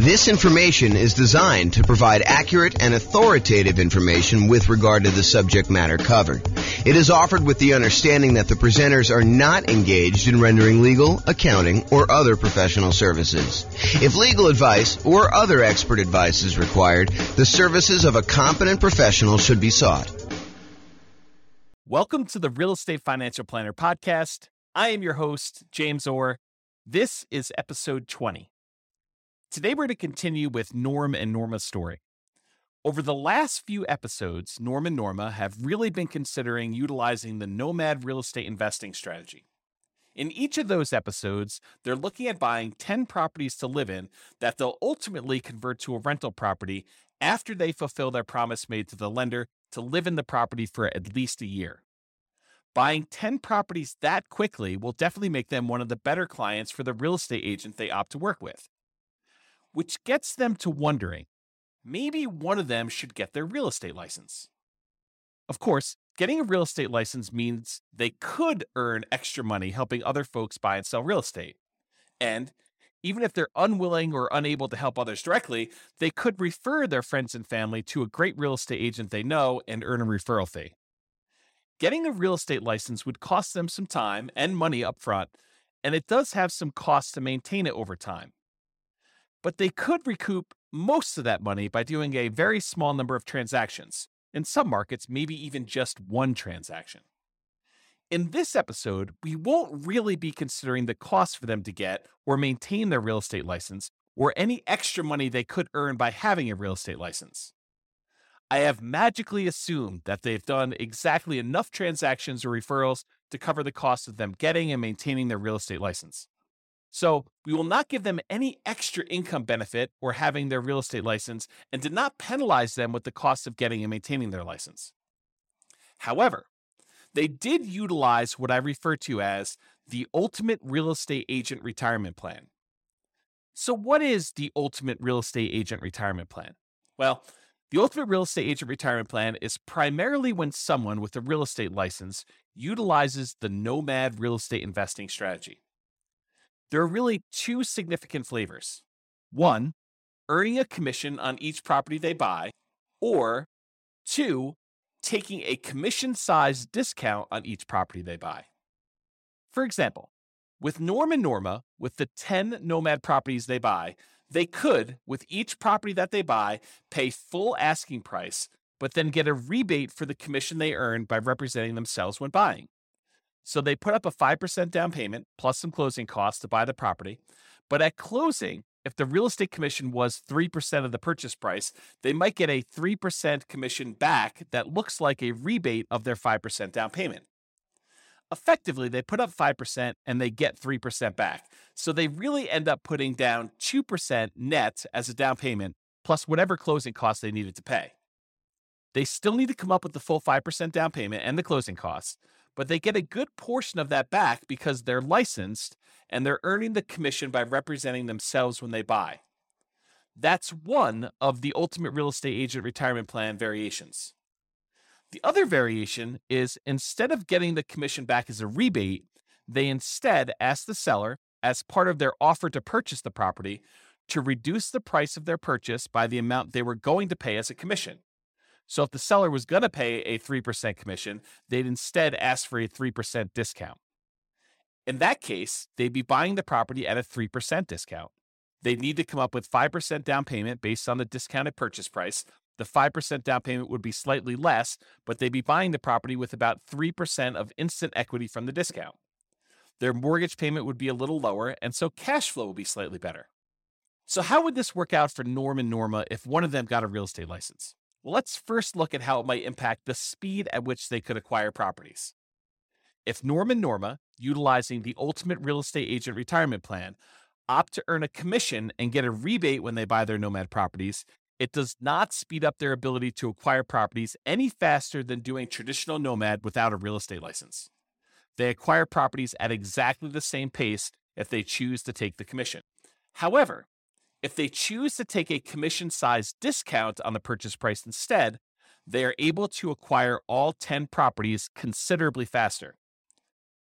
This information is designed to provide accurate and authoritative information with regard to the subject matter covered. It is offered with the understanding that the presenters are not engaged in rendering legal, accounting, or other professional services. If legal advice or other expert advice is required, the services of a competent professional should be sought. Welcome to the Real Estate Financial Planner Podcast. I am your host, James Orr. This is episode 20. Today, we're going to continue with Norm and Norma's story. Over the last few episodes, Norm and Norma have really been considering utilizing the nomad real estate investing strategy. In each of those episodes, they're looking at buying 10 properties to live in that they'll ultimately convert to a rental property after they fulfill their promise made to the lender to live in the property for at least a year. Buying 10 properties that quickly will definitely make them one of the better clients for the real estate agent they opt to work with which gets them to wondering maybe one of them should get their real estate license. Of course, getting a real estate license means they could earn extra money helping other folks buy and sell real estate. And even if they're unwilling or unable to help others directly, they could refer their friends and family to a great real estate agent they know and earn a referral fee. Getting a real estate license would cost them some time and money up front, and it does have some costs to maintain it over time but they could recoup most of that money by doing a very small number of transactions. In some markets, maybe even just one transaction. In this episode, we won't really be considering the cost for them to get or maintain their real estate license or any extra money they could earn by having a real estate license. I have magically assumed that they've done exactly enough transactions or referrals to cover the cost of them getting and maintaining their real estate license. So we will not give them any extra income benefit or having their real estate license and did not penalize them with the cost of getting and maintaining their license. However, they did utilize what I refer to as the Ultimate Real Estate Agent Retirement Plan. So, what is the Ultimate Real Estate Agent Retirement Plan? Well, the Ultimate Real Estate Agent Retirement Plan is primarily when someone with a real estate license utilizes the Nomad real estate investing strategy there are really two significant flavors. One, earning a commission on each property they buy, or two, taking a commission sized discount on each property they buy. For example, with Norm and Norma, with the 10 Nomad properties they buy, they could, with each property that they buy, pay full asking price, but then get a rebate for the commission they earn by representing themselves when buying. So they put up a 5% down payment plus some closing costs to buy the property. But at closing, if the real estate commission was 3% of the purchase price, they might get a 3% commission back that looks like a rebate of their 5% down payment. Effectively, they put up 5% and they get 3% back. So they really end up putting down 2% net as a down payment plus whatever closing costs they needed to pay. They still need to come up with the full 5% down payment and the closing costs, but they get a good portion of that back because they're licensed and they're earning the commission by representing themselves when they buy. That's one of the ultimate real estate agent retirement plan variations. The other variation is instead of getting the commission back as a rebate, they instead ask the seller, as part of their offer to purchase the property, to reduce the price of their purchase by the amount they were going to pay as a commission. So if the seller was going to pay a 3% commission, they'd instead ask for a 3% discount. In that case, they'd be buying the property at a 3% discount. They'd need to come up with 5% down payment based on the discounted purchase price. The 5% down payment would be slightly less, but they'd be buying the property with about 3% of instant equity from the discount. Their mortgage payment would be a little lower, and so cash flow would be slightly better. So, how would this work out for Norm and Norma if one of them got a real estate license? Let's first look at how it might impact the speed at which they could acquire properties. If Norm and Norma, utilizing the Ultimate Real Estate Agent Retirement Plan, opt to earn a commission and get a rebate when they buy their Nomad properties, it does not speed up their ability to acquire properties any faster than doing traditional Nomad without a real estate license. They acquire properties at exactly the same pace if they choose to take the commission. However, if they choose to take a commission sized discount on the purchase price instead, they are able to acquire all 10 properties considerably faster.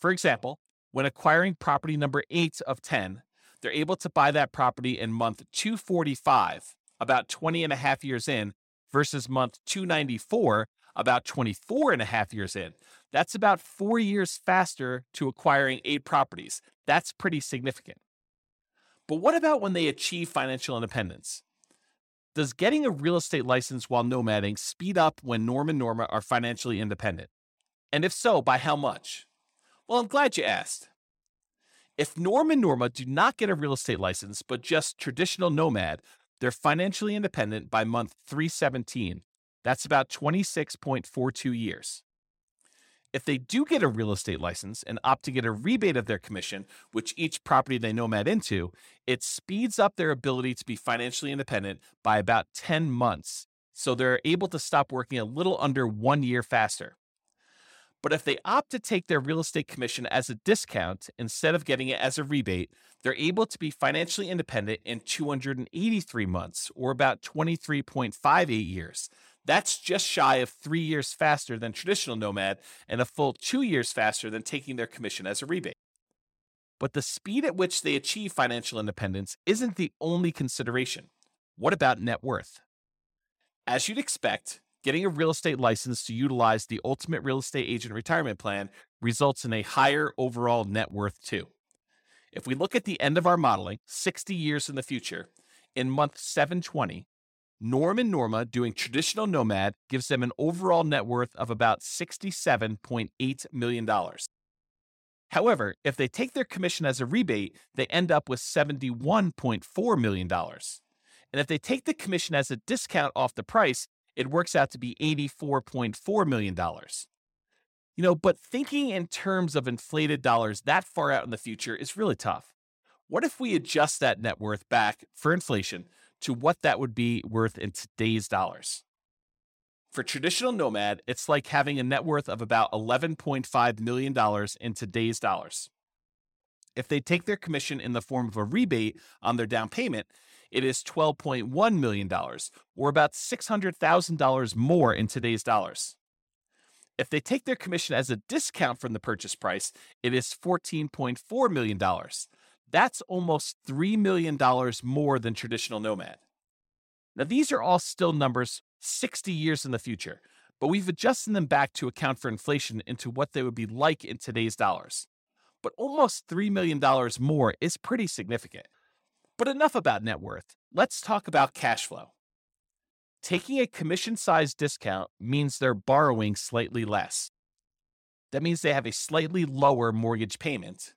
For example, when acquiring property number 8 of 10, they're able to buy that property in month 245, about 20 and a half years in, versus month 294, about 24 and a half years in. That's about four years faster to acquiring eight properties. That's pretty significant. But what about when they achieve financial independence? Does getting a real estate license while nomading speed up when Norm and Norma are financially independent? And if so, by how much? Well, I'm glad you asked. If Norm and Norma do not get a real estate license, but just traditional nomad, they're financially independent by month 317. That's about 26.42 years. If they do get a real estate license and opt to get a rebate of their commission, which each property they nomad into, it speeds up their ability to be financially independent by about 10 months. So they're able to stop working a little under one year faster. But if they opt to take their real estate commission as a discount instead of getting it as a rebate, they're able to be financially independent in 283 months, or about 23.58 years. That's just shy of three years faster than traditional Nomad and a full two years faster than taking their commission as a rebate. But the speed at which they achieve financial independence isn't the only consideration. What about net worth? As you'd expect, getting a real estate license to utilize the Ultimate Real Estate Agent Retirement Plan results in a higher overall net worth, too. If we look at the end of our modeling, 60 years in the future, in month 720, Norm and Norma doing traditional nomad gives them an overall net worth of about $67.8 million. However, if they take their commission as a rebate, they end up with $71.4 million. And if they take the commission as a discount off the price, it works out to be $84.4 million. You know, but thinking in terms of inflated dollars that far out in the future is really tough. What if we adjust that net worth back for inflation to what that would be worth in today's dollars? For traditional nomad, it's like having a net worth of about $11.5 million in today's dollars. If they take their commission in the form of a rebate on their down payment, it is $12.1 million, or about $600,000 more in today's dollars. If they take their commission as a discount from the purchase price, it is $14.4 million. That's almost $3 million more than traditional Nomad. Now, these are all still numbers 60 years in the future, but we've adjusted them back to account for inflation into what they would be like in today's dollars. But almost $3 million more is pretty significant. But enough about net worth. Let's talk about cash flow. Taking a commission sized discount means they're borrowing slightly less. That means they have a slightly lower mortgage payment.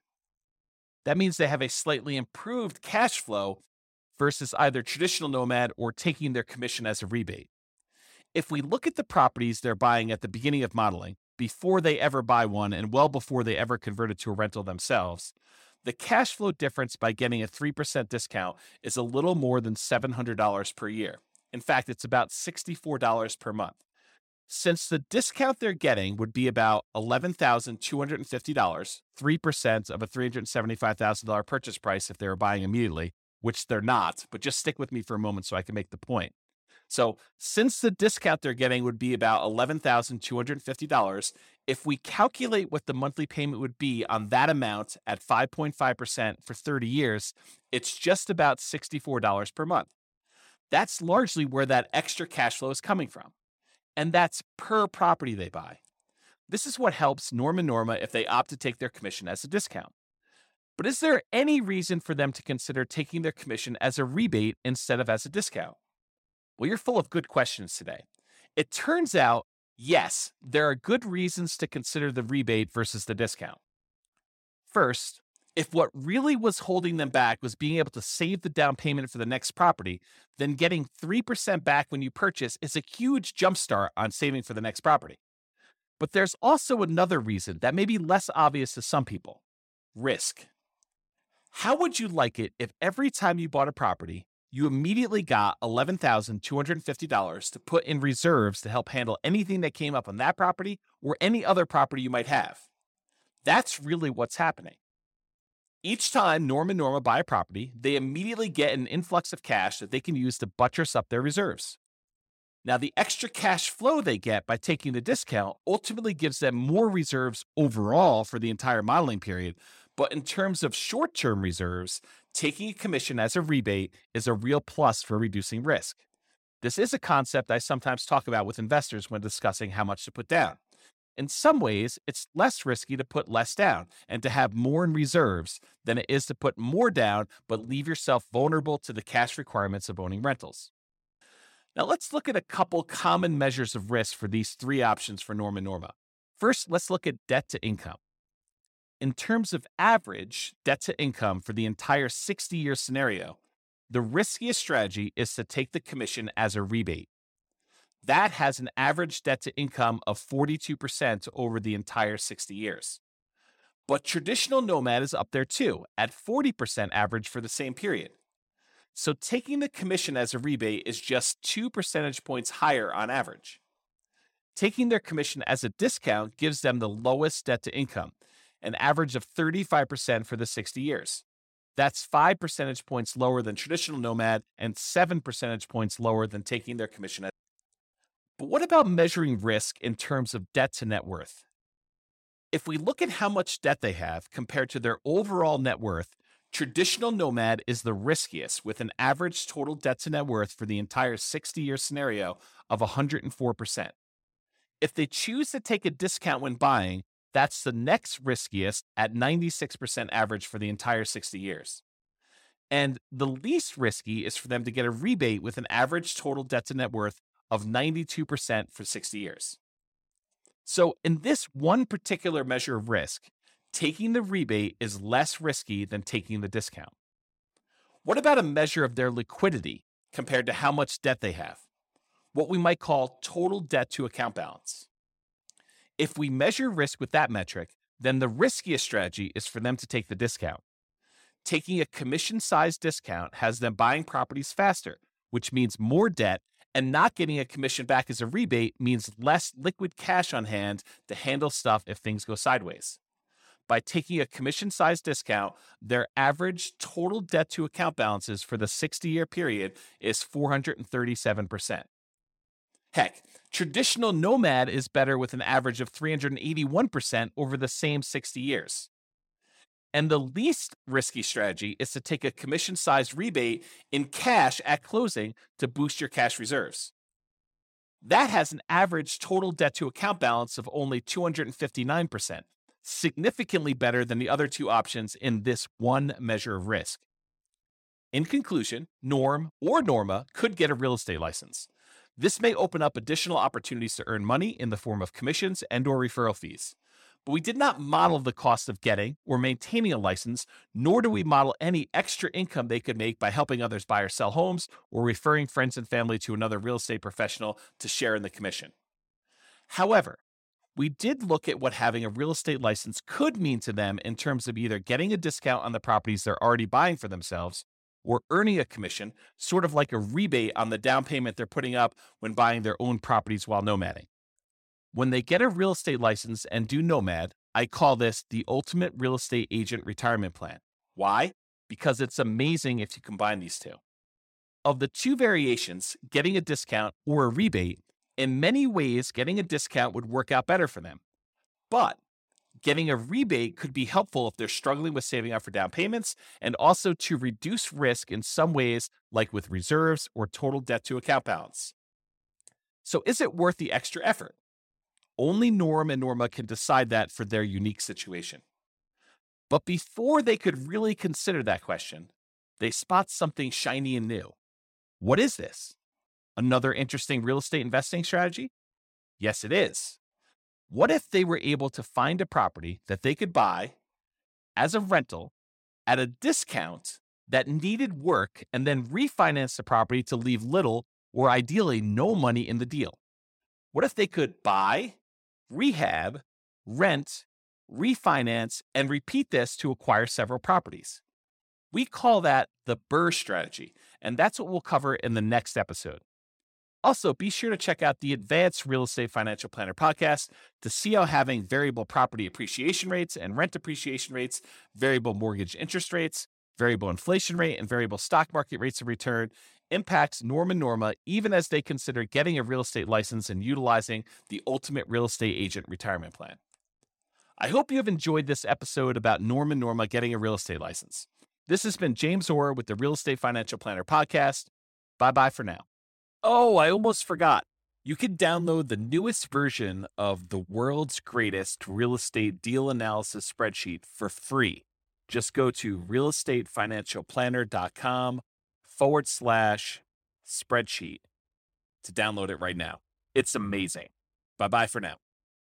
That means they have a slightly improved cash flow versus either traditional nomad or taking their commission as a rebate. If we look at the properties they're buying at the beginning of modeling, before they ever buy one and well before they ever convert it to a rental themselves, the cash flow difference by getting a 3% discount is a little more than $700 per year. In fact, it's about $64 per month. Since the discount they're getting would be about $11,250, 3% of a $375,000 purchase price if they were buying immediately, which they're not, but just stick with me for a moment so I can make the point. So, since the discount they're getting would be about $11,250, if we calculate what the monthly payment would be on that amount at 5.5% for 30 years, it's just about $64 per month. That's largely where that extra cash flow is coming from. And that's per property they buy. This is what helps Norm and Norma if they opt to take their commission as a discount. But is there any reason for them to consider taking their commission as a rebate instead of as a discount? Well, you're full of good questions today. It turns out, yes, there are good reasons to consider the rebate versus the discount. First, if what really was holding them back was being able to save the down payment for the next property, then getting 3% back when you purchase is a huge jumpstart on saving for the next property. But there's also another reason that may be less obvious to some people risk. How would you like it if every time you bought a property, you immediately got $11,250 to put in reserves to help handle anything that came up on that property or any other property you might have? That's really what's happening. Each time Norm and Norma buy a property, they immediately get an influx of cash that they can use to buttress up their reserves. Now, the extra cash flow they get by taking the discount ultimately gives them more reserves overall for the entire modeling period. But in terms of short term reserves, taking a commission as a rebate is a real plus for reducing risk. This is a concept I sometimes talk about with investors when discussing how much to put down. In some ways, it's less risky to put less down and to have more in reserves than it is to put more down but leave yourself vulnerable to the cash requirements of owning rentals. Now, let's look at a couple common measures of risk for these three options for Norma Norma. First, let's look at debt to income. In terms of average debt to income for the entire 60 year scenario, the riskiest strategy is to take the commission as a rebate. That has an average debt to income of 42% over the entire 60 years. But traditional Nomad is up there too, at 40% average for the same period. So taking the commission as a rebate is just two percentage points higher on average. Taking their commission as a discount gives them the lowest debt to income, an average of 35% for the 60 years. That's five percentage points lower than traditional Nomad and seven percentage points lower than taking their commission as but what about measuring risk in terms of debt to net worth? If we look at how much debt they have compared to their overall net worth, traditional Nomad is the riskiest with an average total debt to net worth for the entire 60 year scenario of 104%. If they choose to take a discount when buying, that's the next riskiest at 96% average for the entire 60 years. And the least risky is for them to get a rebate with an average total debt to net worth of 92% for 60 years. So, in this one particular measure of risk, taking the rebate is less risky than taking the discount. What about a measure of their liquidity compared to how much debt they have? What we might call total debt to account balance. If we measure risk with that metric, then the riskiest strategy is for them to take the discount. Taking a commission sized discount has them buying properties faster, which means more debt and not getting a commission back as a rebate means less liquid cash on hand to handle stuff if things go sideways. By taking a commission sized discount, their average total debt to account balances for the 60 year period is 437%. Heck, traditional Nomad is better with an average of 381% over the same 60 years. And the least risky strategy is to take a commission sized rebate in cash at closing to boost your cash reserves. That has an average total debt to account balance of only 259%, significantly better than the other two options in this one measure of risk. In conclusion, Norm or Norma could get a real estate license. This may open up additional opportunities to earn money in the form of commissions and or referral fees but we did not model the cost of getting or maintaining a license, nor do we model any extra income they could make by helping others buy or sell homes or referring friends and family to another real estate professional to share in the commission. However, we did look at what having a real estate license could mean to them in terms of either getting a discount on the properties they're already buying for themselves or earning a commission, sort of like a rebate on the down payment they're putting up when buying their own properties while nomading. When they get a real estate license and do Nomad, I call this the ultimate real estate agent retirement plan. Why? Because it's amazing if you combine these two. Of the two variations, getting a discount or a rebate, in many ways, getting a discount would work out better for them. But getting a rebate could be helpful if they're struggling with saving up for down payments and also to reduce risk in some ways, like with reserves or total debt to account balance. So, is it worth the extra effort? Only Norm and Norma can decide that for their unique situation. But before they could really consider that question, they spot something shiny and new. What is this? Another interesting real estate investing strategy? Yes, it is. What if they were able to find a property that they could buy as a rental at a discount that needed work and then refinance the property to leave little or ideally no money in the deal? What if they could buy, rehab, rent, refinance, and repeat this to acquire several properties. We call that the BRRRR strategy, and that's what we'll cover in the next episode. Also, be sure to check out the Advanced Real Estate Financial Planner podcast to see how having variable property appreciation rates and rent appreciation rates, variable mortgage interest rates, variable inflation rate, and variable stock market rates of return impacts Norm and Norma even as they consider getting a real estate license and utilizing the ultimate real estate agent retirement plan. I hope you have enjoyed this episode about Norm and Norma getting a real estate license. This has been James Orr with the Real Estate Financial Planner podcast. Bye bye for now. Oh, I almost forgot. You can download the newest version of the world's greatest real estate deal analysis spreadsheet for free. Just go to realestatefinancialplanner.com forward slash spreadsheet to download it right now. It's amazing. Bye bye for now.